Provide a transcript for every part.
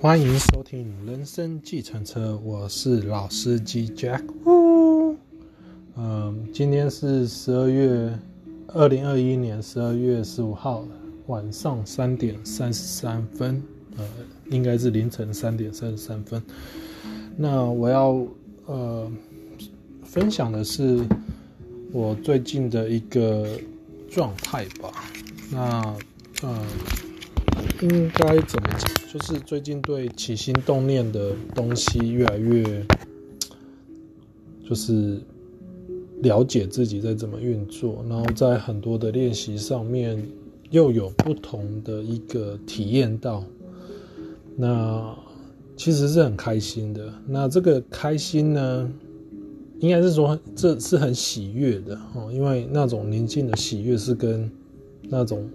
欢迎收听《人生计程车》，我是老司机 Jack。嗯、今天是十二月二零二一年十二月十五号晚上三点三十三分，呃，应该是凌晨三点三十三分。那我要呃分享的是我最近的一个状态吧。那呃。应该怎么讲？就是最近对起心动念的东西越来越，就是了解自己在怎么运作，然后在很多的练习上面又有不同的一个体验到，那其实是很开心的。那这个开心呢，应该是说这是很喜悦的哦，因为那种宁静的喜悦是跟那种。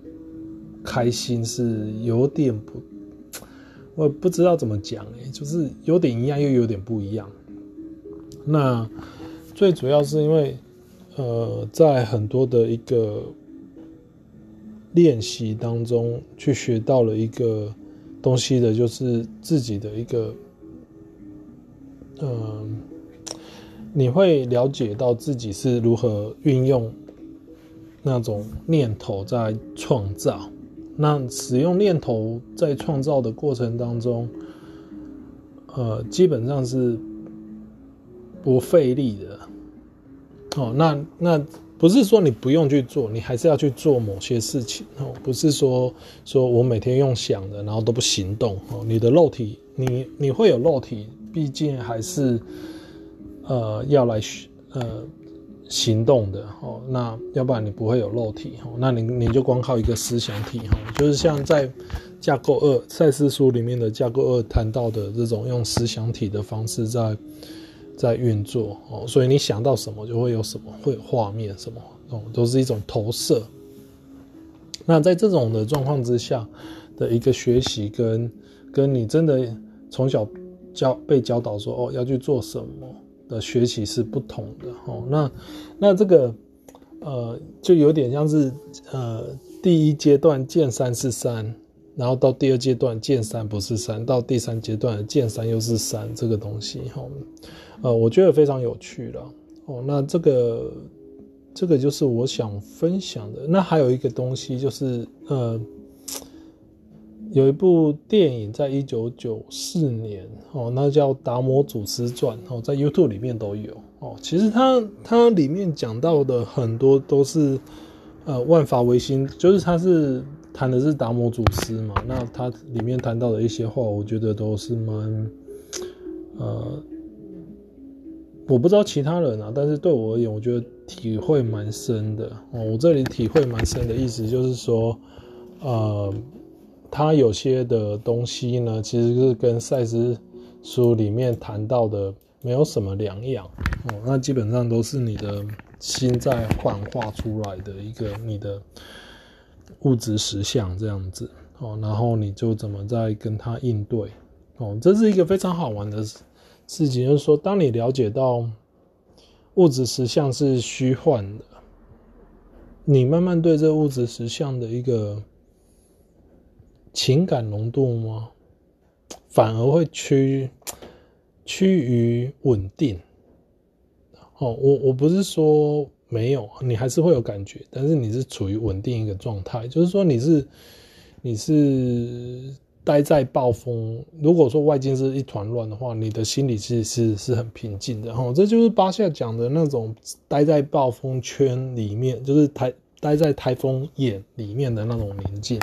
开心是有点不，我不知道怎么讲哎，就是有点一样又有点不一样。那最主要是因为，呃，在很多的一个练习当中，去学到了一个东西的，就是自己的一个，呃，你会了解到自己是如何运用那种念头在创造。那使用念头在创造的过程当中，呃，基本上是不费力的。哦，那那不是说你不用去做，你还是要去做某些事情哦。不是说说我每天用想的，然后都不行动哦。你的肉体，你你会有肉体，毕竟还是呃要来呃。行动的哦，那要不然你不会有肉体哦，那你你就光靠一个思想体哦，就是像在架构二赛斯书里面的架构二谈到的这种用思想体的方式在在运作哦，所以你想到什么就会有什么，会有画面什么哦，都是一种投射。那在这种的状况之下的一个学习，跟跟你真的从小教被教导说哦要去做什么。的学习是不同的哦，那那这个呃，就有点像是呃，第一阶段见山是山，然后到第二阶段见山不是山，到第三阶段见山又是山这个东西哈，呃，我觉得非常有趣了哦。那这个这个就是我想分享的。那还有一个东西就是呃。有一部电影，在一九九四年哦，那叫《达摩祖师传》哦，在 YouTube 里面都有哦。其实它它里面讲到的很多都是呃万法唯心，就是它是谈的是达摩祖师嘛。那它里面谈到的一些话，我觉得都是蛮呃，我不知道其他人啊，但是对我而言，我觉得体会蛮深的。我这里体会蛮深的意思就是说，呃。它有些的东西呢，其实是跟赛斯书里面谈到的没有什么两样哦。那基本上都是你的心在幻化出来的一个你的物质实相这样子哦。然后你就怎么在跟它应对哦？这是一个非常好玩的事情，就是说，当你了解到物质实相是虚幻的，你慢慢对这物质实相的一个。情感浓度吗？反而会趋趋于稳定。哦，我我不是说没有，你还是会有感觉，但是你是处于稳定一个状态，就是说你是你是待在暴风。如果说外境是一团乱的话，你的心里是是是很平静的。哦，这就是巴夏讲的那种待在暴风圈里面，就是台待在台风眼里面的那种宁静。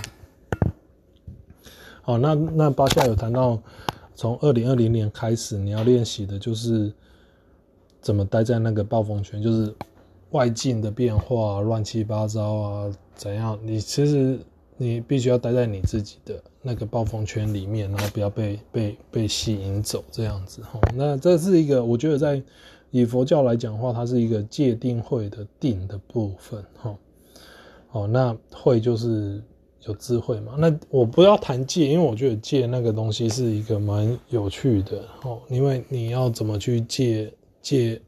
哦，那那巴夏有谈到，从二零二零年开始，你要练习的就是怎么待在那个暴风圈，就是外境的变化乱七八糟啊，怎样？你其实你必须要待在你自己的那个暴风圈里面，然后不要被被被吸引走这样子。哈，那这是一个，我觉得在以佛教来讲的话，它是一个界定会的定的部分。哈，哦，那会就是。有智慧嘛？那我不要谈戒，因为我觉得戒那个东西是一个蛮有趣的哦。因为你要怎么去戒戒，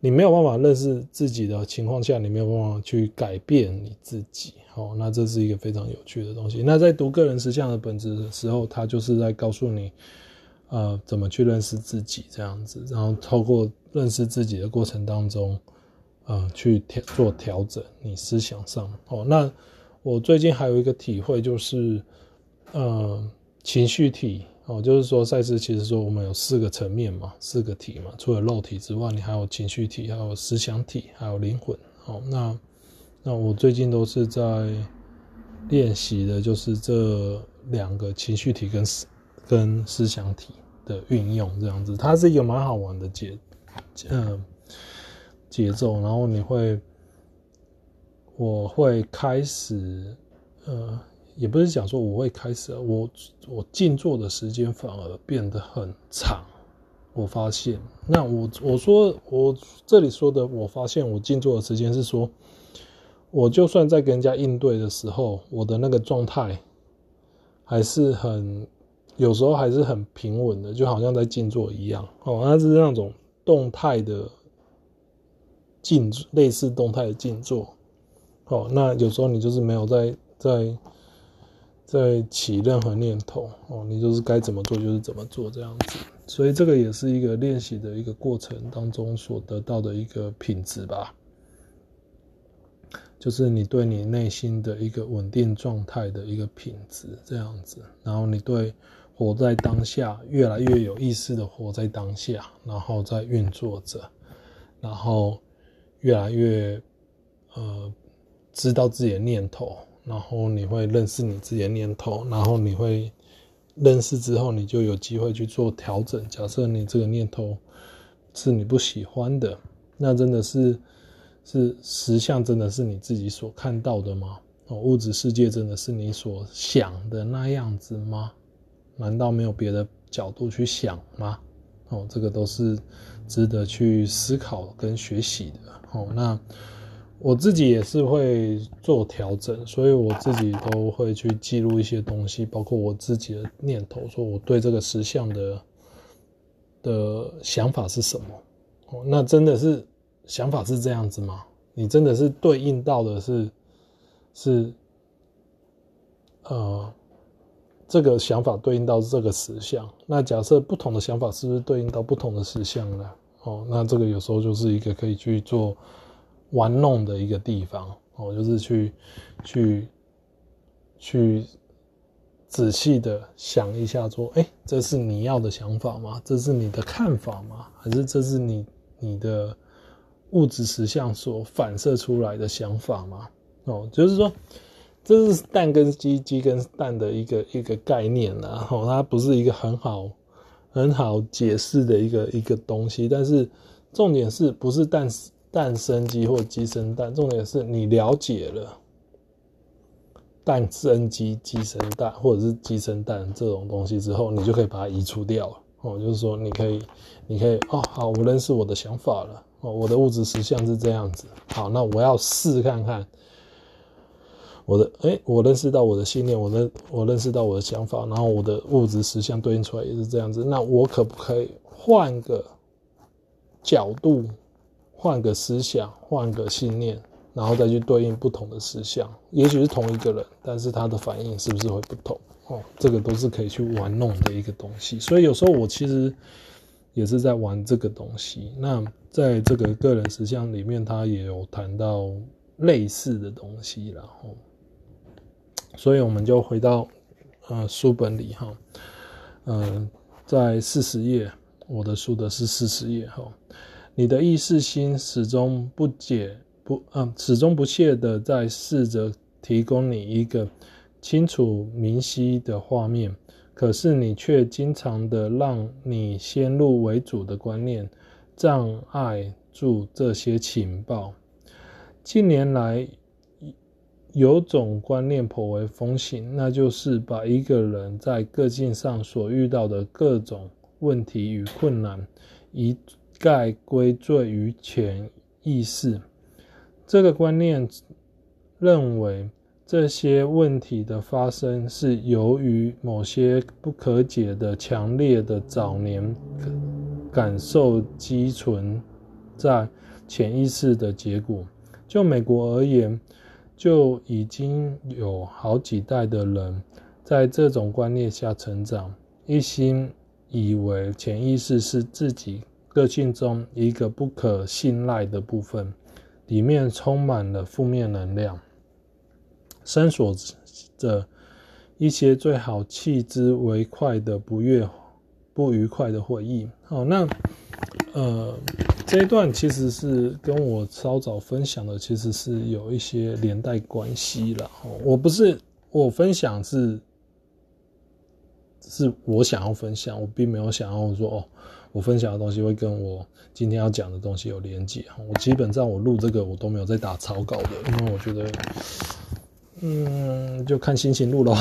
你没有办法认识自己的情况下，你没有办法去改变你自己。哦，那这是一个非常有趣的东西。那在读个人实相的本质的时候，他就是在告诉你，呃，怎么去认识自己这样子，然后透过认识自己的过程当中，呃，去调做调整你思想上。哦，那我最近还有一个体会就是，呃，情绪体。哦，就是说，赛斯其实说我们有四个层面嘛，四个体嘛，除了肉体之外，你还有情绪体，还有思想体，还有灵魂。哦，那那我最近都是在练习的，就是这两个情绪体跟思跟思想体的运用，这样子，它是一个蛮好玩的节，嗯，节奏。然后你会，我会开始，呃。也不是讲说我会开始，我我静坐的时间反而变得很长。我发现，那我我说我这里说的，我发现我静坐的时间是说，我就算在跟人家应对的时候，我的那个状态还是很，有时候还是很平稳的，就好像在静坐一样。哦，那是那种动态的静，类似动态的静坐。哦，那有时候你就是没有在在。在起任何念头哦，你就是该怎么做就是怎么做这样子，所以这个也是一个练习的一个过程当中所得到的一个品质吧，就是你对你内心的一个稳定状态的一个品质这样子，然后你对活在当下越来越有意识的活在当下，然后在运作着，然后越来越呃知道自己的念头。然后你会认识你自己的念头，然后你会认识之后，你就有机会去做调整。假设你这个念头是你不喜欢的，那真的是是实相，真的是你自己所看到的吗？哦，物质世界真的是你所想的那样子吗？难道没有别的角度去想吗？哦，这个都是值得去思考跟学习的。哦，那。我自己也是会做调整，所以我自己都会去记录一些东西，包括我自己的念头，说我对这个实相的的想法是什么。哦，那真的是想法是这样子吗？你真的是对应到的是是呃这个想法对应到这个实相？那假设不同的想法是不是对应到不同的实相呢？哦，那这个有时候就是一个可以去做。玩弄的一个地方哦，就是去去去仔细的想一下，说，哎，这是你要的想法吗？这是你的看法吗？还是这是你你的物质实相所反射出来的想法吗？哦，就是说，这是蛋跟鸡，鸡跟蛋的一个一个概念啊，哦，它不是一个很好很好解释的一个一个东西，但是重点是不是蛋？蛋生鸡或鸡生蛋，重点是你了解了蛋生鸡、鸡生蛋，或者是鸡生蛋这种东西之后，你就可以把它移除掉了。哦，就是说你可以，你可以哦，好，我认识我的想法了。哦，我的物质实相是这样子。好，那我要试看看我的，诶，我认识到我的信念，我认我认识到我的想法，然后我的物质实相对应出来也是这样子。那我可不可以换个角度？换个思想，换个信念，然后再去对应不同的思想，也许是同一个人，但是他的反应是不是会不同？哦，这个都是可以去玩弄的一个东西。所以有时候我其实也是在玩这个东西。那在这个个人实相里面，他也有谈到类似的东西，然后，所以我们就回到呃书本里哈，嗯、呃，在四十页，我的书的是四十页哈。你的意识心始终不解不嗯，始终不懈的在试着提供你一个清楚明晰的画面，可是你却经常的让你先入为主的观念障碍住这些情报。近年来，有种观念颇为风行，那就是把一个人在个性上所遇到的各种问题与困难，以概归罪于潜意识，这个观念认为这些问题的发生是由于某些不可解的强烈的早年感受积存在潜意识的结果。就美国而言，就已经有好几代的人在这种观念下成长，一心以为潜意识是自己个性中一个不可信赖的部分，里面充满了负面能量，深锁着一些最好弃之为快的不悦、不愉快的回忆。好，那呃。这一段其实是跟我稍早分享的，其实是有一些连带关系了。我不是我分享是，是我想要分享，我并没有想要说哦，我分享的东西会跟我今天要讲的东西有连结。我基本上我录这个我都没有在打草稿的，因为我觉得，嗯，就看心情录了。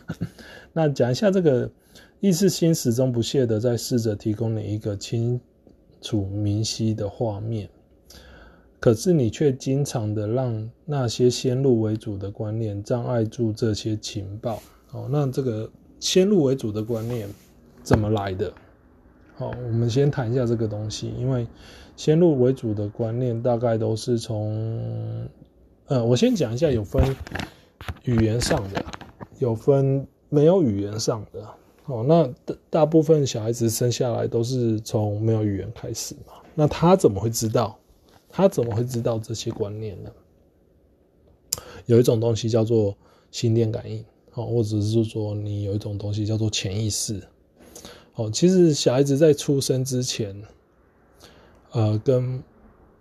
那讲一下这个意识心始终不懈的在试着提供你一个清楚明晰的画面，可是你却经常的让那些先入为主的观念障碍住这些情报。哦，那这个先入为主的观念怎么来的？好，我们先谈一下这个东西，因为先入为主的观念大概都是从……呃，我先讲一下，有分语言上的，有分没有语言上的。哦，那大大部分小孩子生下来都是从没有语言开始嘛？那他怎么会知道？他怎么会知道这些观念呢？有一种东西叫做心电感应，哦，或者是说你有一种东西叫做潜意识。哦，其实小孩子在出生之前，呃，跟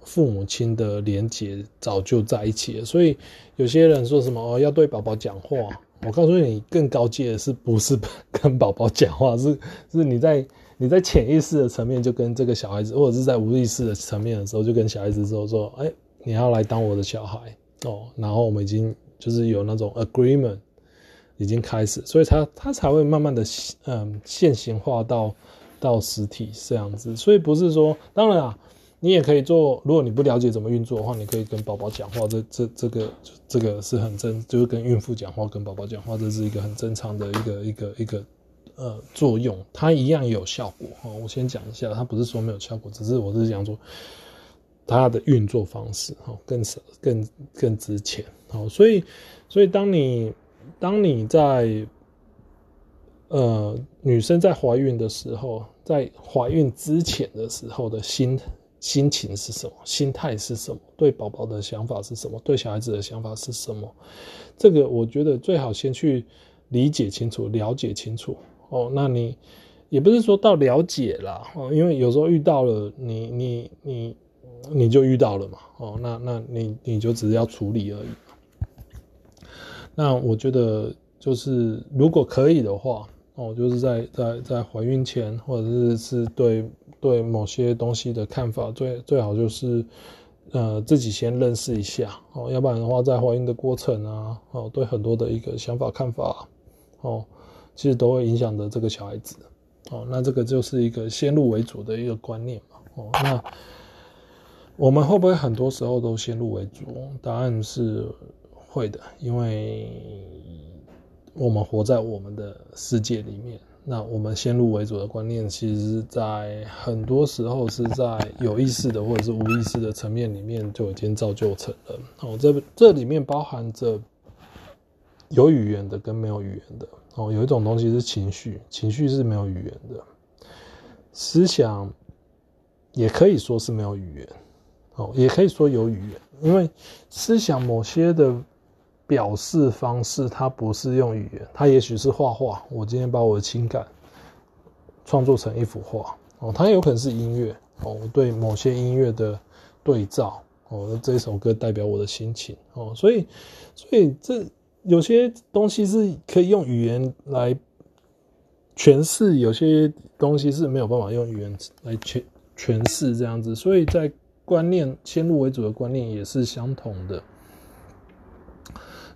父母亲的连结早就在一起了。所以有些人说什么哦，要对宝宝讲话。我告诉你，更高阶的是不是跟宝宝讲话？是是你在你在潜意识的层面就跟这个小孩子，或者是在无意识的层面的时候，就跟小孩子说说，哎、你要来当我的小孩哦。然后我们已经就是有那种 agreement 已经开始，所以他他才会慢慢的嗯现形化到到实体这样子。所以不是说，当然啊。你也可以做，如果你不了解怎么运作的话，你可以跟宝宝讲话，这这这个这个是很正，就是跟孕妇讲话，跟宝宝讲话，这是一个很正常的一个一个一个呃作用，它一样有效果哈。我先讲一下，它不是说没有效果，只是我是讲说它的运作方式哈，更更更值钱。好，所以所以当你当你在呃女生在怀孕的时候，在怀孕之前的时候的心。心情是什么？心态是什么？对宝宝的想法是什么？对小孩子的想法是什么？这个我觉得最好先去理解清楚、了解清楚哦。那你也不是说到了解啦哦，因为有时候遇到了你，你你你就遇到了嘛哦。那那你你就只是要处理而已。那我觉得就是如果可以的话哦，就是在在在怀孕前，或者是是对。对某些东西的看法，最最好就是，呃，自己先认识一下哦，要不然的话，在怀孕的过程啊，哦，对很多的一个想法看法，哦，其实都会影响着这个小孩子，哦，那这个就是一个先入为主的一个观念嘛，哦，那我们会不会很多时候都先入为主？答案是会的，因为我们活在我们的世界里面。那我们先入为主的观念，其实，在很多时候是在有意识的或者是无意识的层面里面就已经造就成了。哦，这这里面包含着有语言的跟没有语言的。哦，有一种东西是情绪，情绪是没有语言的。思想也可以说是没有语言，哦，也可以说有语言，因为思想某些的。表示方式，它不是用语言，它也许是画画。我今天把我的情感创作成一幅画。哦，它有可能是音乐。哦，我对某些音乐的对照。哦，这首歌代表我的心情。哦，所以，所以这有些东西是可以用语言来诠释，有些东西是没有办法用语言来诠诠释这样子，所以在观念先入为主的观念也是相同的。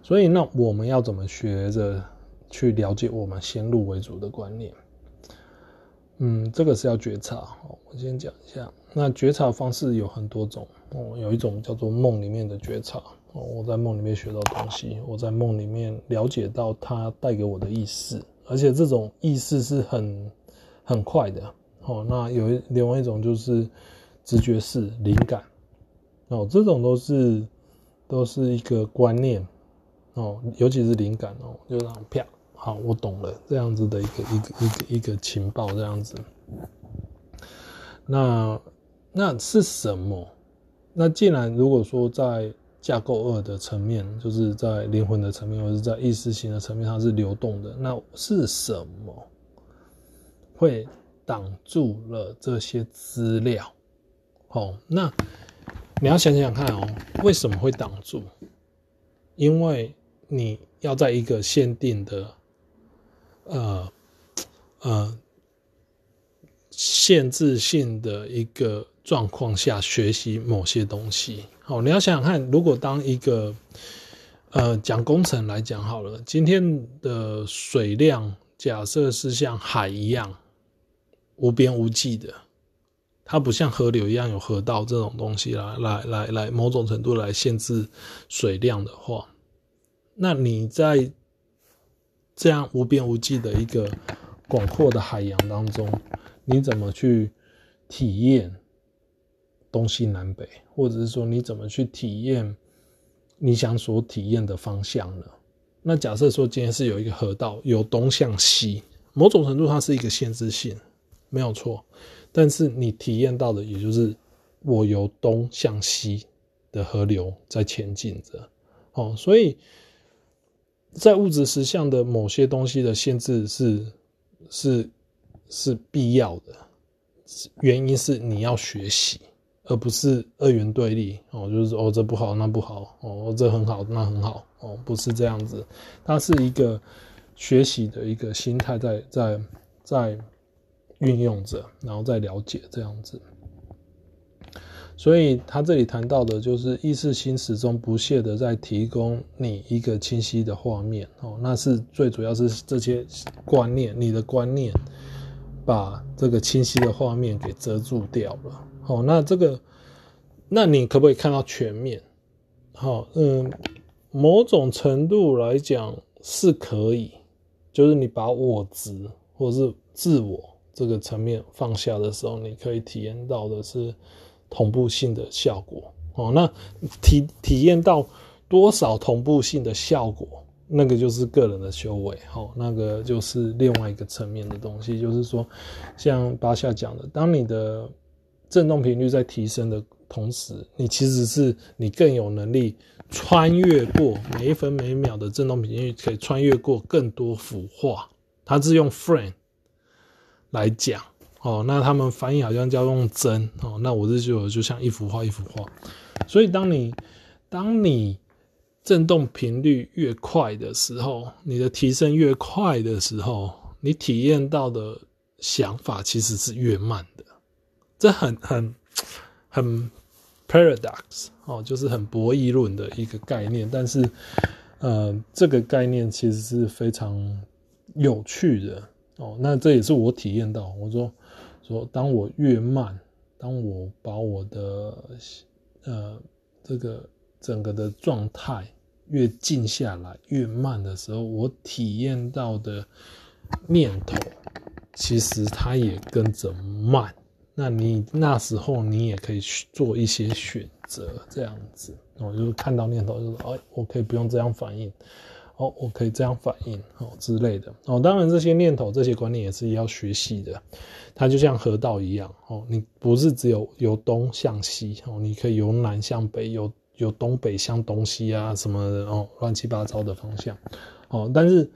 所以，那我们要怎么学着去了解我们先入为主的观念？嗯，这个是要觉察。哦，我先讲一下。那觉察方式有很多种哦，有一种叫做梦里面的觉察哦，我在梦里面学到东西，我在梦里面了解到它带给我的意识，而且这种意识是很很快的哦。那有另外一种就是直觉式灵感哦，这种都是都是一个观念哦，尤其是灵感哦，就这样啪，好，我懂了，这样子的一个一个一个一个情报这样子。那那是什么？那既然如果说在架构二的层面，就是在灵魂的层面，或者在意识型的层面，它是流动的，那是什么会挡住了这些资料？哦，那。你要想想看哦，为什么会挡住？因为你要在一个限定的，呃呃，限制性的一个状况下学习某些东西。好，你要想想看，如果当一个，呃，讲工程来讲好了，今天的水量假设是像海一样无边无际的。它不像河流一样有河道这种东西来来来来某种程度来限制水量的话，那你在这样无边无际的一个广阔的海洋当中，你怎么去体验东西南北，或者是说你怎么去体验你想所体验的方向呢？那假设说今天是有一个河道，由东向西，某种程度它是一个限制性，没有错。但是你体验到的，也就是我由东向西的河流在前进着，哦，所以在物质实相的某些东西的限制是是是必要的，原因是你要学习，而不是二元对立。哦，就是哦这不好那不好。哦，这很好那很好。哦，不是这样子，它是一个学习的一个心态在在在。运用着，然后再了解这样子，所以他这里谈到的就是意识心始终不懈的在提供你一个清晰的画面哦，那是最主要是这些观念，你的观念把这个清晰的画面给遮住掉了哦，那这个，那你可不可以看到全面？好，嗯，某种程度来讲是可以，就是你把我执或者是自我。这个层面放下的时候，你可以体验到的是同步性的效果哦。那体体验到多少同步性的效果，那个就是个人的修为哦。那个就是另外一个层面的东西，就是说，像巴夏讲的，当你的振动频率在提升的同时，你其实是你更有能力穿越过每一分每秒的振动频率，可以穿越过更多幅画。它是用 frame。来讲哦，那他们翻译好像叫用帧哦，那我这就就像一幅画一幅画，所以当你当你振动频率越快的时候，你的提升越快的时候，你体验到的想法其实是越慢的，这很很很 paradox 哦，就是很博弈论的一个概念，但是呃，这个概念其实是非常有趣的。哦，那这也是我体验到。我说，说当我越慢，当我把我的呃这个整个的状态越静下来，越慢的时候，我体验到的念头，其实它也跟着慢。那你那时候你也可以去做一些选择，这样子。我就看到念头，就说，哎，我可以不用这样反应。哦，我可以这样反应哦之类的哦。当然，这些念头、这些观念也是要学习的。它就像河道一样哦，你不是只有由东向西哦，你可以由南向北，由由东北向东西啊什么的哦，乱七八糟的方向哦。但是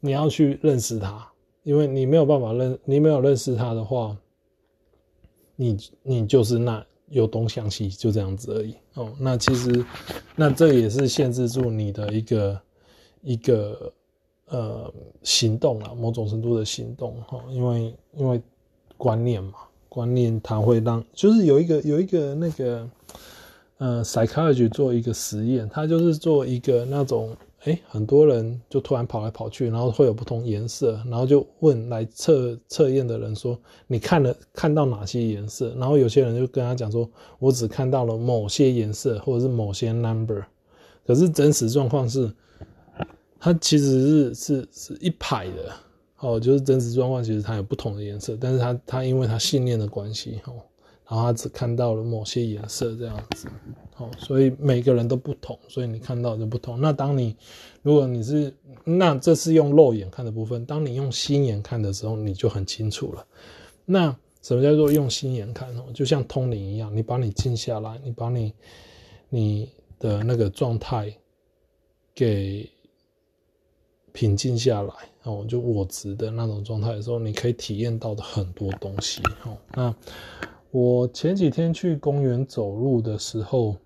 你要去认识它，因为你没有办法认，你没有认识它的话，你你就是那由东向西就这样子而已哦。那其实那这也是限制住你的一个。一个呃行动啊，某种程度的行动哈，因为因为观念嘛，观念它会让，就是有一个有一个那个呃 psychology 做一个实验，他就是做一个那种哎、很多人就突然跑来跑去，然后会有不同颜色，然后就问来测测验的人说，你看了看到哪些颜色？然后有些人就跟他讲说，我只看到了某些颜色或者是某些 number，可是真实状况是。它其实是是是一排的，哦，就是真实状况，其实它有不同的颜色，但是它它因为它信念的关系，哦，然后它只看到了某些颜色这样子。哦，所以每个人都不同，所以你看到的就不同。那当你如果你是那这是用肉眼看的部分，当你用心眼看的时候，你就很清楚了。那什么叫做用心眼看哦？就像通灵一样，你把你静下来，你把你你的那个状态给平静下来哦，就我执的那种状态的时候，你可以体验到的很多东西哦。那我前几天去公园走路的时候。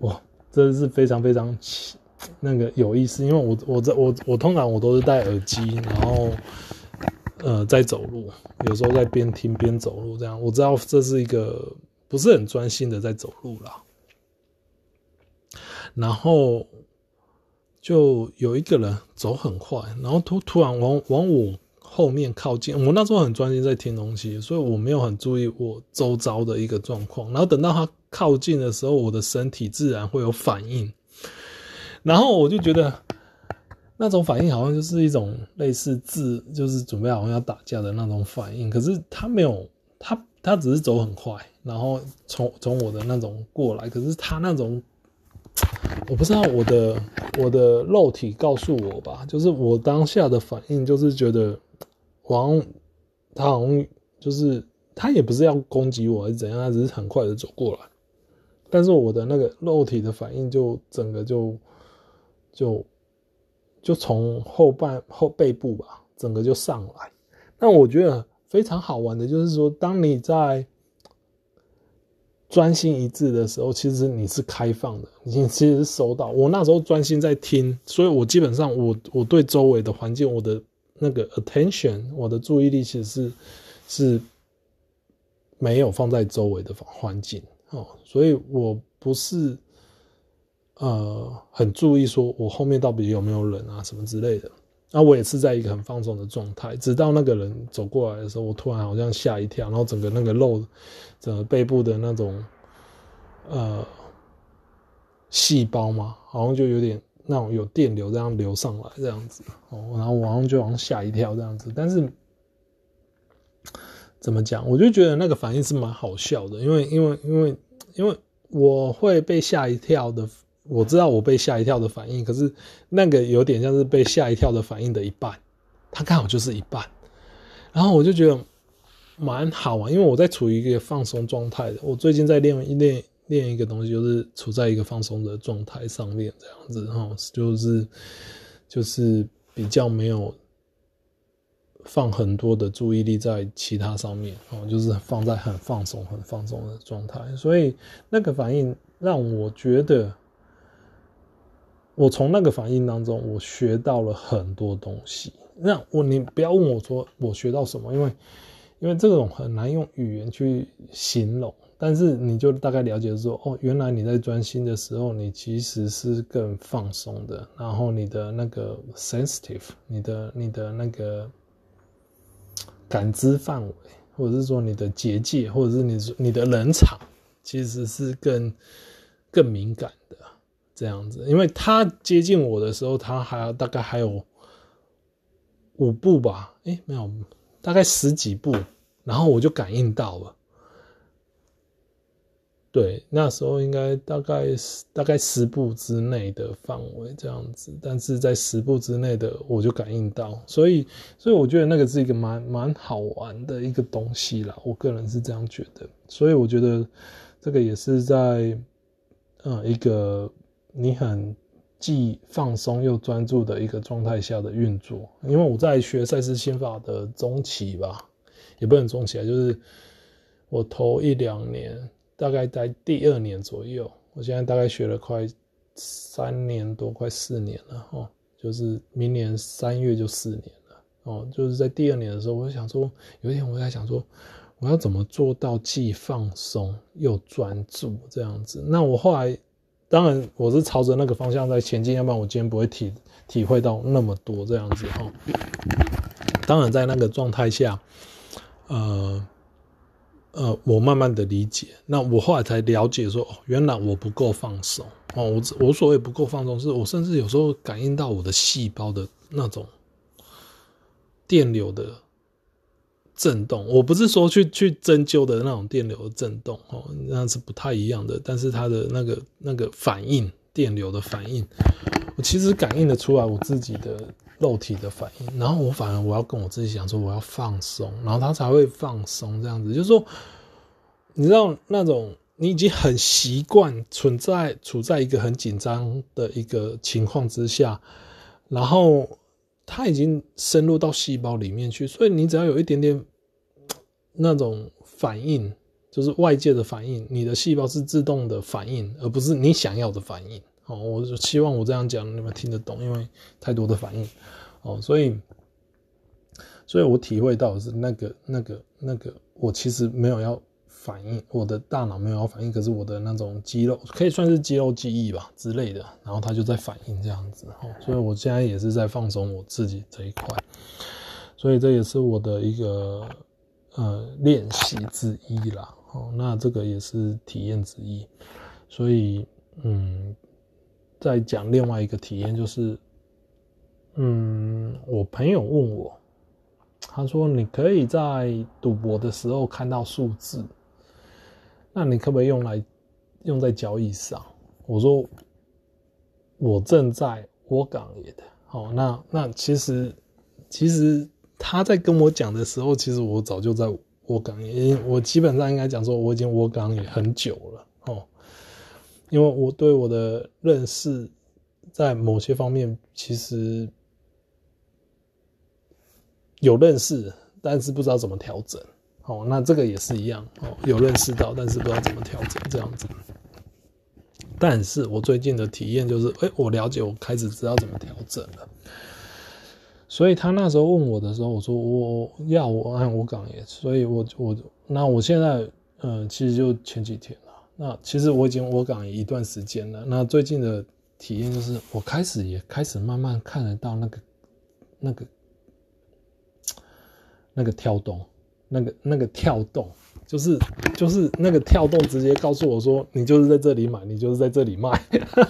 哇，真的是非常非常那个有意思，因为我我这我我通常我都是戴耳机，然后呃在走路，有时候在边听边走路这样。我知道这是一个不是很专心的在走路啦，然后就有一个人走很快，然后突突然往往我后面靠近。我那时候很专心在听东西，所以我没有很注意我周遭的一个状况。然后等到他。靠近的时候，我的身体自然会有反应，然后我就觉得那种反应好像就是一种类似自，就是准备好像要打架的那种反应。可是他没有，他他只是走很快，然后从从我的那种过来。可是他那种，我不知道我的我的肉体告诉我吧，就是我当下的反应就是觉得，王他好像就是他也不是要攻击我还是怎样，他只是很快的走过来。但是我的那个肉体的反应就整个就就就从后半后背部吧，整个就上来。那我觉得非常好玩的就是说，当你在专心一致的时候，其实你是开放的，你其实是收到。我那时候专心在听，所以我基本上我我对周围的环境，我的那个 attention，我的注意力其实是是没有放在周围的环境。哦，所以我不是呃很注意说我后面到底有没有人啊什么之类的。那我也是在一个很放松的状态，直到那个人走过来的时候，我突然好像吓一跳，然后整个那个肉，整个背部的那种呃细胞嘛，好像就有点那种有电流这样流上来这样子哦，然后我好像就好像吓一跳这样子，但是。怎么讲？我就觉得那个反应是蛮好笑的，因为因为因为因为我会被吓一跳的，我知道我被吓一跳的反应，可是那个有点像是被吓一跳的反应的一半，它刚好就是一半，然后我就觉得蛮好玩，因为我在处于一个放松状态的，我最近在练练练一个东西，就是处在一个放松的状态上面这样子，哈，就是就是比较没有。放很多的注意力在其他上面哦，就是放在很放松、很放松的状态，所以那个反应让我觉得，我从那个反应当中，我学到了很多东西。那我你不要问我说我学到什么，因为因为这种很难用语言去形容，但是你就大概了解说，哦，原来你在专心的时候，你其实是更放松的，然后你的那个 sensitive，你的你的那个。感知范围，或者是说你的结界，或者是你你的冷场，其实是更更敏感的这样子。因为他接近我的时候，他还要大概还有五步吧，诶、没有，大概十几步，然后我就感应到了。对，那时候应该大概大概十步之内的范围这样子，但是在十步之内的我就感应到，所以所以我觉得那个是一个蛮蛮好玩的一个东西啦，我个人是这样觉得，所以我觉得这个也是在嗯一个你很既放松又专注的一个状态下的运作，因为我在学赛斯心法的中期吧，也不能中期啊，就是我头一两年。大概在第二年左右，我现在大概学了快三年多，快四年了哦。就是明年三月就四年了哦。就是在第二年的时候，我就想说，有一天我在想说，我要怎么做到既放松又专注这样子？那我后来，当然我是朝着那个方向在前进，要不然我今天不会体体会到那么多这样子哈。当然在那个状态下，呃。呃，我慢慢的理解，那我后来才了解说，哦，原来我不够放松哦。我我所谓不够放松，是我甚至有时候感应到我的细胞的那种电流的震动。我不是说去去针灸的那种电流的震动哦，那是不太一样的。但是它的那个那个反应，电流的反应，我其实感应得出来我自己的肉体的反应。然后我反而我要跟我自己讲说我要放松，然后它才会放松。这样子就是说，你知道那种。你已经很习惯存在处在一个很紧张的一个情况之下，然后它已经深入到细胞里面去，所以你只要有一点点 那种反应，就是外界的反应，你的细胞是自动的反应，而不是你想要的反应。哦，我就希望我这样讲你们听得懂，因为太多的反应哦，所以，所以我体会到的是那个那个那个，我其实没有要。反应，我的大脑没有反应，可是我的那种肌肉可以算是肌肉记忆吧之类的，然后它就在反应这样子，所以我现在也是在放松我自己这一块，所以这也是我的一个呃练习之一啦，哦，那这个也是体验之一，所以嗯，再讲另外一个体验就是，嗯，我朋友问我，他说你可以在赌博的时候看到数字。那你可不可以用来用在交易上？我说我正在窝港也的。好，那那其实其实他在跟我讲的时候，其实我早就在窝港也，因为我基本上应该讲说我已经窝港也很久了哦，因为我对我的认识在某些方面其实有认识，但是不知道怎么调整。哦，那这个也是一样哦，有认识到，但是不知道怎么调整这样子。但是我最近的体验就是，哎，我了解，我开始知道怎么调整了。所以他那时候问我的时候，我说我要我按我港也，所以我我那我现在嗯，其实就前几天了。那其实我已经我港也一段时间了。那最近的体验就是，我开始也开始慢慢看得到那个那个那个跳动。那个那个跳动，就是就是那个跳动，直接告诉我说，你就是在这里买，你就是在这里卖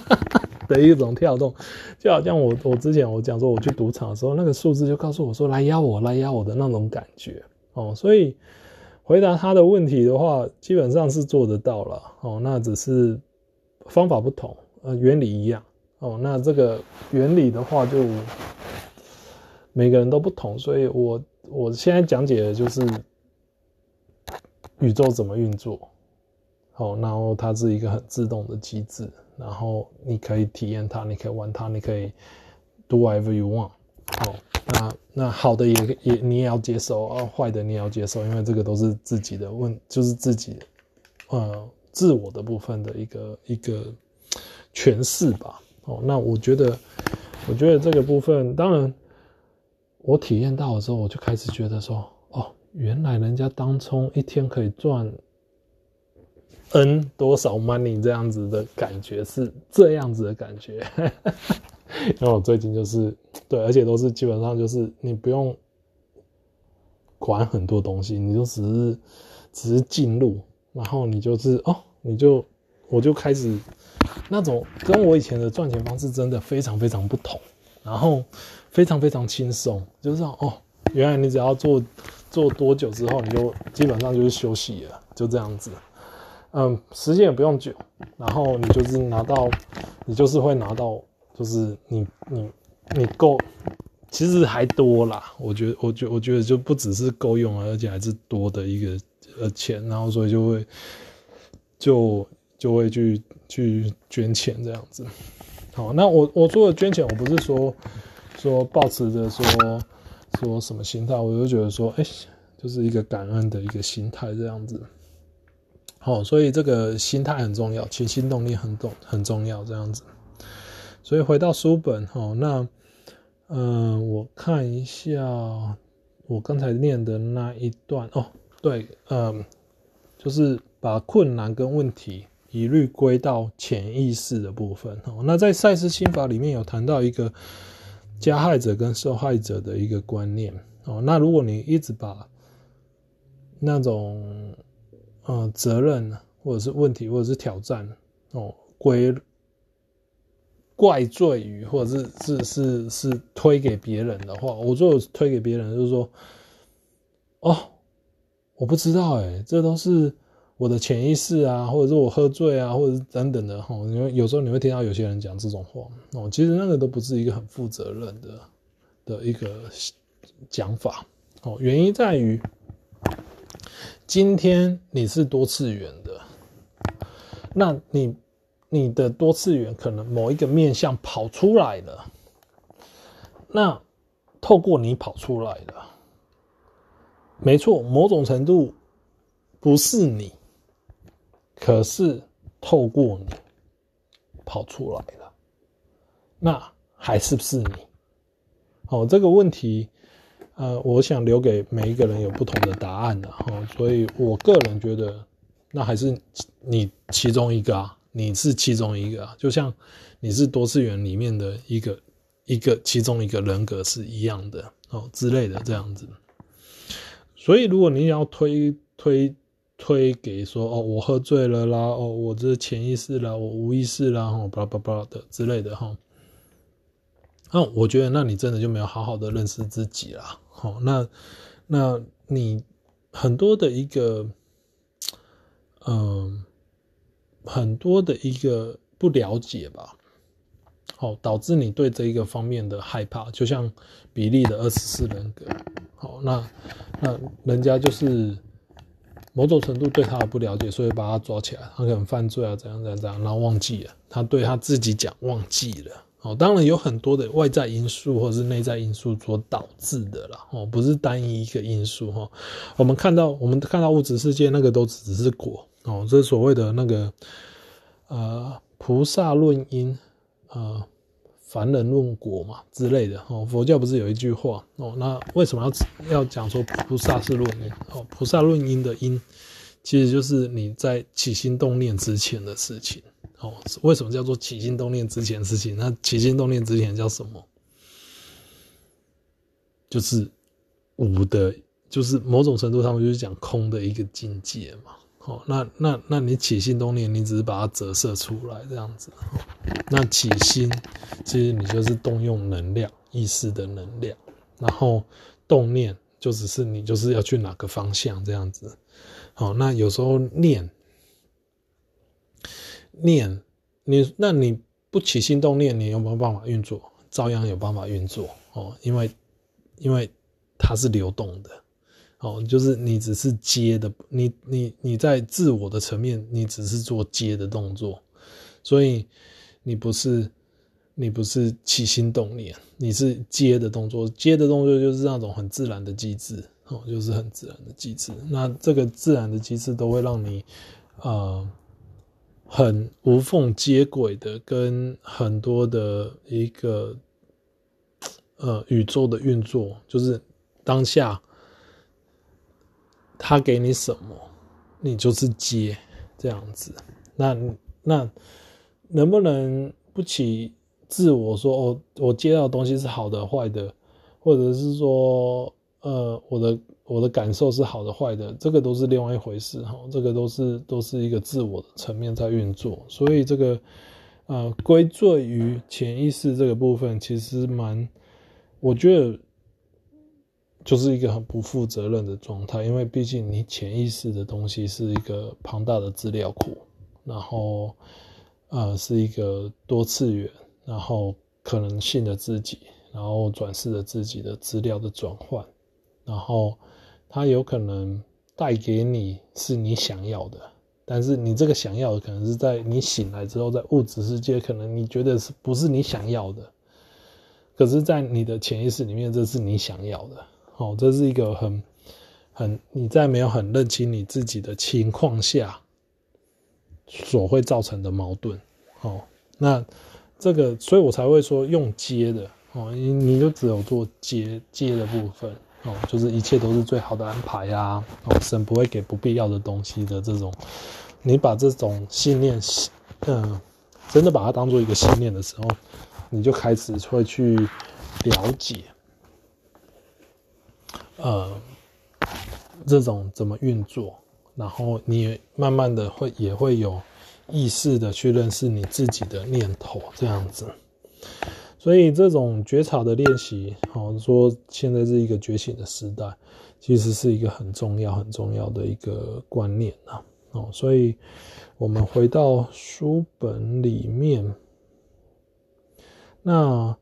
的一种跳动，就好像我我之前我讲说我去赌场的时候，那个数字就告诉我说，来压我，来压我的那种感觉哦。所以回答他的问题的话，基本上是做得到了哦。那只是方法不同，呃，原理一样哦。那这个原理的话，就每个人都不同，所以我我现在讲解的就是。宇宙怎么运作？好，然后它是一个很自动的机制，然后你可以体验它，你可以玩它，你可以 do whatever you want。好，那那好的也也你也要接受啊，坏的你也要接受，因为这个都是自己的问，就是自己呃自我的部分的一个一个诠释吧。哦，那我觉得，我觉得这个部分，当然我体验到的时候，我就开始觉得说。原来人家当冲一天可以赚 N 多少 money 这样子的感觉是这样子的感觉，因为我最近就是对，而且都是基本上就是你不用管很多东西，你就只是只是进入，然后你就是哦，你就我就开始那种跟我以前的赚钱方式真的非常非常不同，然后非常非常轻松，就是哦，原来你只要做。做多久之后，你就基本上就是休息了，就这样子。嗯，时间也不用久，然后你就是拿到，你就是会拿到，就是你你你够，其实还多啦。我觉得，我觉我觉得就不只是够用，而且还是多的一个呃钱，然后所以就会就就会去去捐钱这样子。好，那我我做的捐钱，我不是说说抱持着说。说什么心态，我就觉得说，哎、就是一个感恩的一个心态这样子。好，所以这个心态很重要，起心动力很重很重要这样子。所以回到书本，哈，那，嗯、我看一下我刚才念的那一段哦，对，嗯、就是把困难跟问题一律归到潜意识的部分。哦，那在赛斯心法里面有谈到一个。加害者跟受害者的一个观念。哦，那如果你一直把那种呃责任或者是问题或者是挑战哦归怪罪于或者是是是是推给别人的话，我就推给别人就是说哦，我不知道哎，这都是我的潜意识啊，或者是我喝醉啊，或者是等等的哈。因为有时候你会听到有些人讲这种话哦，其实那个都不是一个很负责任的的一个讲法哦。原因在于，今天你是多次元的，那你。你的多次元可能某一个面向跑出来了，那透过你跑出来了，没错，某种程度不是你，可是透过你跑出来了，那还是不是你？哦，这个问题，呃，我想留给每一个人有不同的答案的哈，所以我个人觉得，那还是你其中一个啊。你是其中一个啊，就像你是多次元里面的一个一个其中一个人格是一样的哦之类的这样子。所以如果你要推推推给说哦，我喝醉了啦，哦，我这潜意识啦，我无意识啦，哦，巴拉巴拉的之类的哈。那我觉得那你真的就没有好好的认识自己啦。好，那那你很多的一个嗯。很多的一个不了解吧，好，导致你对这一个方面的害怕，就像比利的二十四人格，好，那那人家就是某种程度对他的不了解，所以把他抓起来，他可能犯罪啊，怎样怎样怎样，然后忘记了，他对他自己讲忘记了，哦，当然有很多的外在因素或者是内在因素所导致的啦，哦，不是单一一个因素哈，我们看到我们看到物质世界那个都只是果。哦，这所谓的那个，呃，菩萨论因，呃，凡人论果嘛之类的。哦，佛教不是有一句话哦？那为什么要要讲说菩萨是论因？哦，菩萨论因的因，其实就是你在起心动念之前的事情。哦，为什么叫做起心动念之前的事情？那起心动念之前叫什么？就是无的，就是某种程度上就是讲空的一个境界嘛。哦，那那那你起心动念，你只是把它折射出来这样子。那起心，其实你就是动用能量、意识的能量，然后动念就只是你就是要去哪个方向这样子。好，那有时候念念你，那你不起心动念，你有没有办法运作？照样有办法运作哦，因为因为它是流动的。哦，就是你只是接的，你你你在自我的层面，你只是做接的动作，所以你不是你不是起心动念，你是接的动作，接的动作就是那种很自然的机制，哦，就是很自然的机制。那这个自然的机制都会让你呃很无缝接轨的跟很多的一个呃宇宙的运作，就是当下。他给你什么，你就是接这样子。那那能不能不起自我说哦，我接到的东西是好的坏的，或者是说呃我的我的感受是好的坏的，这个都是另外一回事哈。这个都是都是一个自我的层面在运作，所以这个呃归罪于潜意识这个部分，其实蛮我觉得。就是一个很不负责任的状态，因为毕竟你潜意识的东西是一个庞大的资料库，然后呃是一个多次元，然后可能性的自己，然后转世的自己的资料的转换，然后它有可能带给你是你想要的，但是你这个想要的可能是在你醒来之后，在物质世界可能你觉得是不是你想要的，可是，在你的潜意识里面，这是你想要的。哦，这是一个很、很你在没有很认清你自己的情况下所会造成的矛盾。哦，那这个，所以我才会说用接的哦，你你就只有做接接的部分哦，就是一切都是最好的安排呀、啊。哦，神不会给不必要的东西的这种，你把这种信念，嗯，真的把它当做一个信念的时候，你就开始会去了解。呃，这种怎么运作，然后你慢慢的会也会有意识的去认识你自己的念头，这样子。所以这种觉察的练习，好说现在是一个觉醒的时代，其实是一个很重要、很重要的一个观念啊。哦，所以我们回到书本里面，那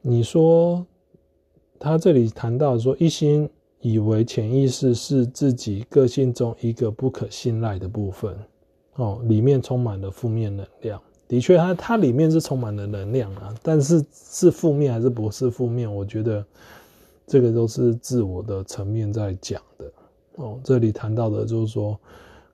你说他这里谈到说，一心以为潜意识是自己个性中一个不可信赖的部分，哦，里面充满了负面能量。的确，它它里面是充满了能量啊，但是是负面还是不是负面？我觉得这个都是自我的层面在讲的哦。这里谈到的就是说，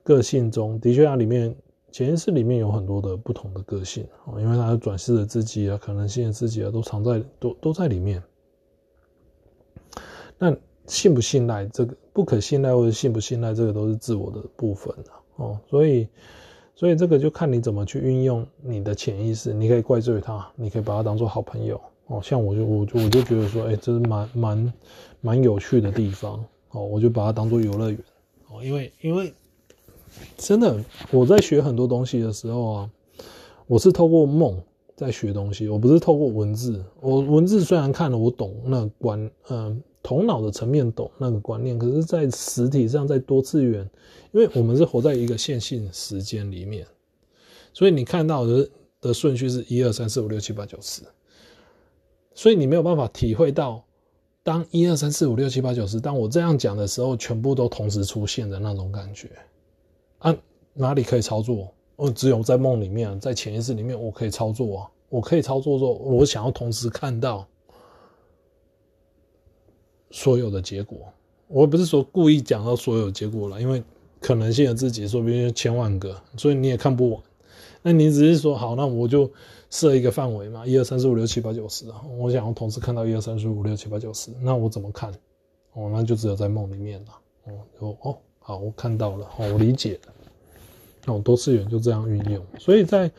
个性中的确它里面潜意识里面有很多的不同的个性哦，因为它转世的自己啊，可能性的自己啊，都藏在都都在里面。那信不信赖这个不可信赖，或者信不信赖这个都是自我的部分啊哦，所以。所以这个就看你怎么去运用你的潜意识，你可以怪罪他，你可以把他当做好朋友哦。像我就我就我就觉得说，哎，这是蛮蛮蛮有趣的地方哦，我就把它当做游乐园哦。因为因为真的我在学很多东西的时候啊，我是透过梦在学东西，我不是透过文字。我文字虽然看了我懂那个观嗯。头脑的层面懂那个观念，可是，在实体上，在多次元，因为我们是活在一个线性时间里面，所以你看到的的顺序是一二三四五六七八九十，所以你没有办法体会到，当一二三四五六七八九十，当我这样讲的时候，全部都同时出现的那种感觉。啊，哪里可以操作？我只有在梦里面，在潜意识里面，我可以操作啊，我可以操作说，我想要同时看到。所有的结果，我不是说故意讲到所有结果了，因为可能性的自己说不定千万个，所以你也看不完。那你只是说好，那我就设一个范围嘛，一二三四五六七八九十，我想要同时看到一二三四五六七八九十，那我怎么看？哦，那就只有在梦里面了。哦，就哦，好，我看到了，哦，我理解了。哦，多次元就这样运用，所以在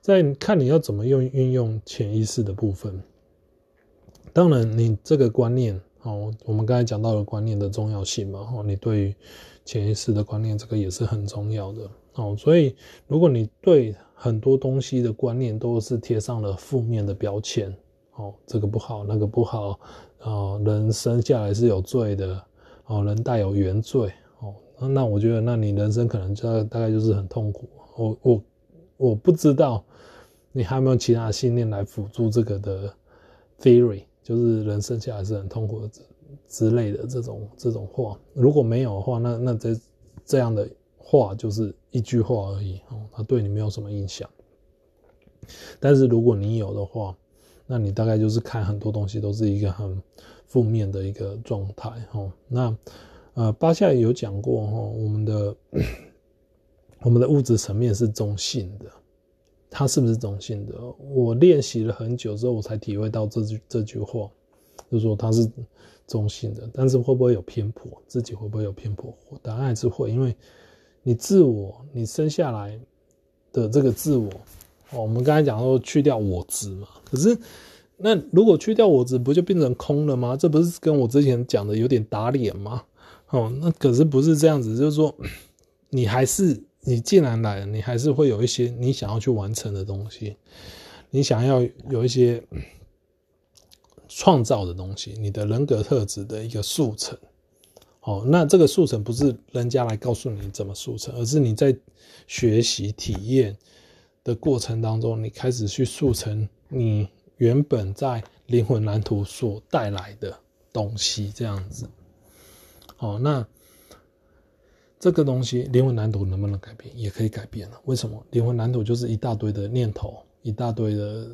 在看你要怎么用运用潜意识的部分。当然，你这个观念。哦，我们刚才讲到了观念的重要性嘛，哦，你对于潜意识的观念，这个也是很重要的哦。所以，如果你对很多东西的观念都是贴上了负面的标签，哦，这个不好，那个不好，哦，人生下来是有罪的，哦，人带有原罪，哦，那我觉得，那你人生可能就大概就是很痛苦。我我我不知道你还有没有其他信念来辅助这个的 theory。就是人生下来是很痛苦之之类的这种这种话，如果没有的话，那那这这样的话就是一句话而已哦，它对你没有什么影响。但是如果你有的话，那你大概就是看很多东西都是一个很负面的一个状态哦。那呃，巴夏有讲过哦，我们的 我们的物质层面是中性的。它是不是中性的？我练习了很久之后，我才体会到这句这句话，就是说它是中性的。但是会不会有偏颇？自己会不会有偏颇？答案是会，因为你自我，你生下来的这个自我，哦，我们刚才讲说去掉我执嘛。可是那如果去掉我执，不就变成空了吗？这不是跟我之前讲的有点打脸吗？哦，那可是不是这样子，就是说你还是。你既然来了，你还是会有一些你想要去完成的东西，你想要有一些创造的东西，你的人格特质的一个速成。哦，那这个速成不是人家来告诉你怎么速成，而是你在学习体验的过程当中，你开始去速成你原本在灵魂蓝图所带来的东西，这样子。哦，那。这个东西灵魂蓝图能不能改变？也可以改变了。为什么？灵魂蓝图就是一大堆的念头，一大堆的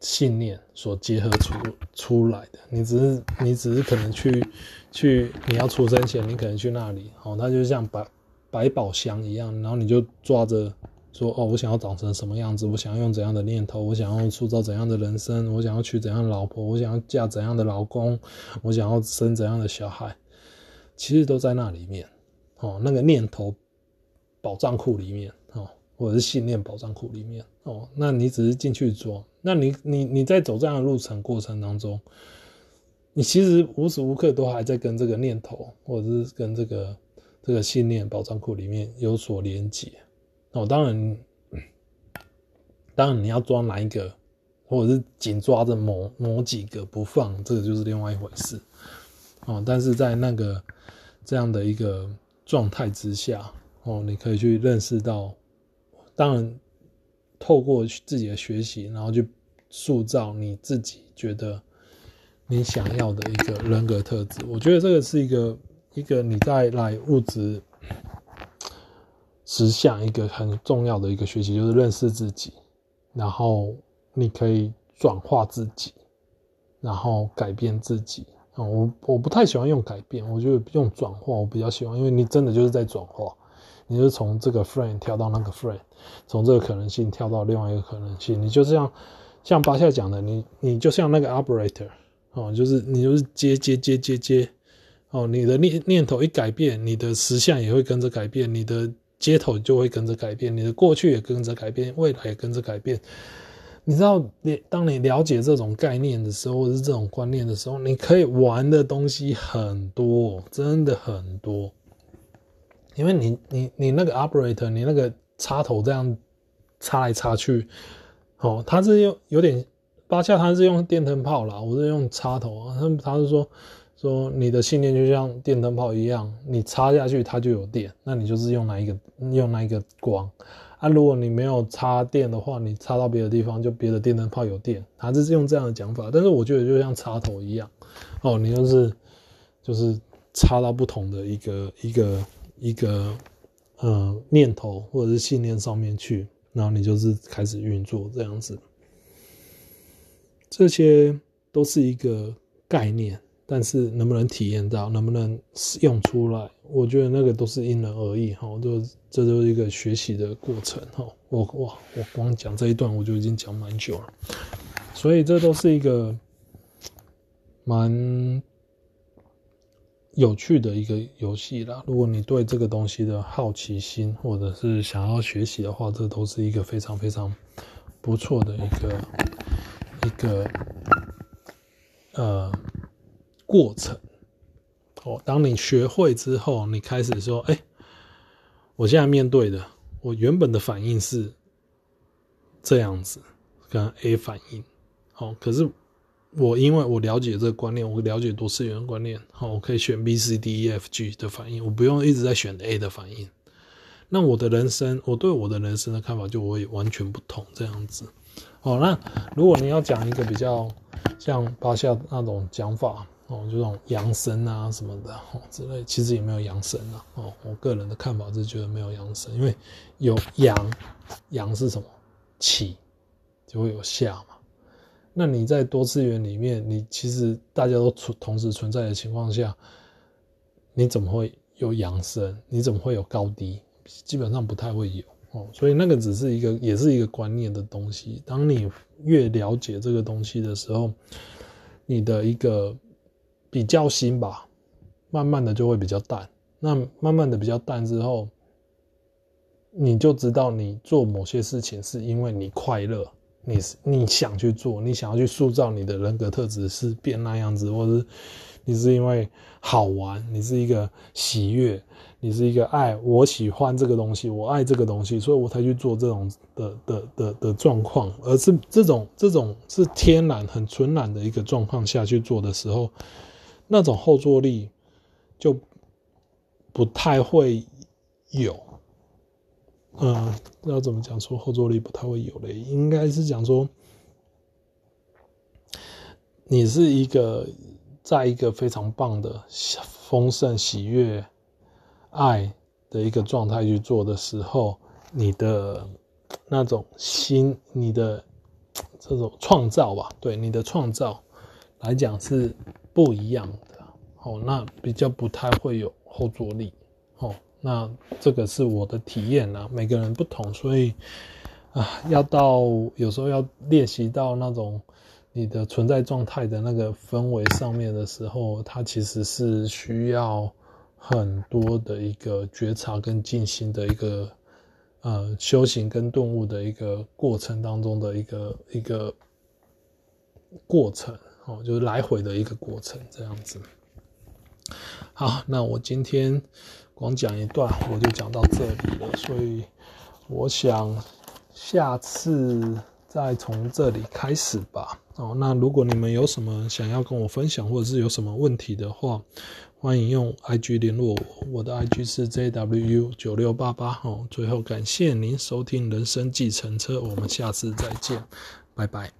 信念所结合出出来的。你只是你只是可能去去你要出生前，你可能去那里哦，它就像百百宝箱一样，然后你就抓着说哦，我想要长成什么样子，我想要用怎样的念头，我想要塑造怎样的人生，我想要娶怎样的老婆，我想要嫁怎样的老公，我想要生怎样的小孩，其实都在那里面。哦，那个念头宝藏库里面哦，或者是信念宝藏库里面哦，那你只是进去做，那你你你在走这样的路程过程当中，你其实无时无刻都还在跟这个念头，或者是跟这个这个信念宝藏库里面有所连接哦。当然，当然你要抓哪一个，或者是紧抓着某某几个不放，这个就是另外一回事。哦，但是在那个这样的一个状态之下，哦，你可以去认识到，当然透过自己的学习，然后去塑造你自己觉得你想要的一个人格特质。我觉得这个是一个一个你在来物质实相一个很重要的一个学习，就是认识自己，然后你可以转化自己，然后改变自己。我我不太喜欢用改变，我觉得用转化我比较喜欢，因为你真的就是在转化，你就是从这个 frame 跳到那个 frame，从这个可能性跳到另外一个可能性，你就像像巴夏讲的，你你就像那个 operator 哦，就是你就是接接接接接，哦，你的念念头一改变，你的实相也会跟着改变，你的接头就会跟着改变，你的过去也跟着改变，未来也跟着改变。你知道，你当你了解这种概念的时候，或者是这种观念的时候，你可以玩的东西很多，真的很多。因为你你你那个 operator，你那个插头这样插来插去，哦，它是用有点巴夏，它是用电灯泡啦，我是用插头啊。他他是说说你的信念就像电灯泡一样，你插下去它就有电，那你就是用哪一个用哪一个光。啊，如果你没有插电的话，你插到别的地方，就别的电灯泡有电，还是用这样的讲法。但是我觉得就像插头一样，哦，你就是就是插到不同的一个一个一个呃念头或者是信念上面去，然后你就是开始运作这样子。这些都是一个概念。但是能不能体验到，能不能用出来，我觉得那个都是因人而异哈。就这都是一个学习的过程哈。我哇，我光讲这一段我就已经讲蛮久了，所以这都是一个蛮有趣的一个游戏啦。如果你对这个东西的好奇心，或者是想要学习的话，这都是一个非常非常不错的一个一个呃。过程哦，当你学会之后，你开始说：“哎，我现在面对的，我原本的反应是这样子，跟 A 反应。好，可是我因为我了解这个观念，我了解多次元观念，好，我可以选 B、C、D、E、F、G 的反应，我不用一直在选 A 的反应。那我的人生，我对我的人生的看法就会完全不同，这样子。哦，那如果你要讲一个比较像巴夏那种讲法。哦，就这种扬升啊什么的哦之类，其实也没有扬升啊。哦，我个人的看法是觉得没有扬升，因为有扬，扬是什么？起就会有下嘛。那你在多次元里面，你其实大家都存同时存在的情况下，你怎么会有扬升？你怎么会有高低？基本上不太会有哦。所以那个只是一个，也是一个观念的东西。当你越了解这个东西的时候，你的一个。比较心吧，慢慢的就会比较淡。那慢慢的比较淡之后，你就知道你做某些事情是因为你快乐，你你想去做，你想要去塑造你的人格特质是变那样子，或者是你是因为好玩，你是一个喜悦，你是一个爱，我喜欢这个东西，我爱这个东西，所以我才去做这种的的的的状况，而是这种这种是天然很纯然的一个状况下去做的时候。那种后坐力就不太会有，嗯，要怎么讲说后坐力不太会有嘞？应该是讲说，你是一个在一个非常棒的丰盛、喜悦、爱的一个状态去做的时候，你的那种心，你的这种创造吧，对你的创造来讲是。不一样的哦，那比较不太会有后坐力哦。那这个是我的体验啊，每个人不同，所以啊，要到有时候要练习到那种你的存在状态的那个氛围上面的时候，它其实是需要很多的一个觉察跟静心的一个呃修行跟顿悟的一个过程当中的一个一个过程。哦，就是来回的一个过程，这样子。好，那我今天光讲一段，我就讲到这里了。所以，我想下次再从这里开始吧。哦，那如果你们有什么想要跟我分享，或者是有什么问题的话，欢迎用 IG 联络我。我的 IG 是 JWU 九六八八。哦，最后感谢您收听《人生计程车》，我们下次再见，拜拜。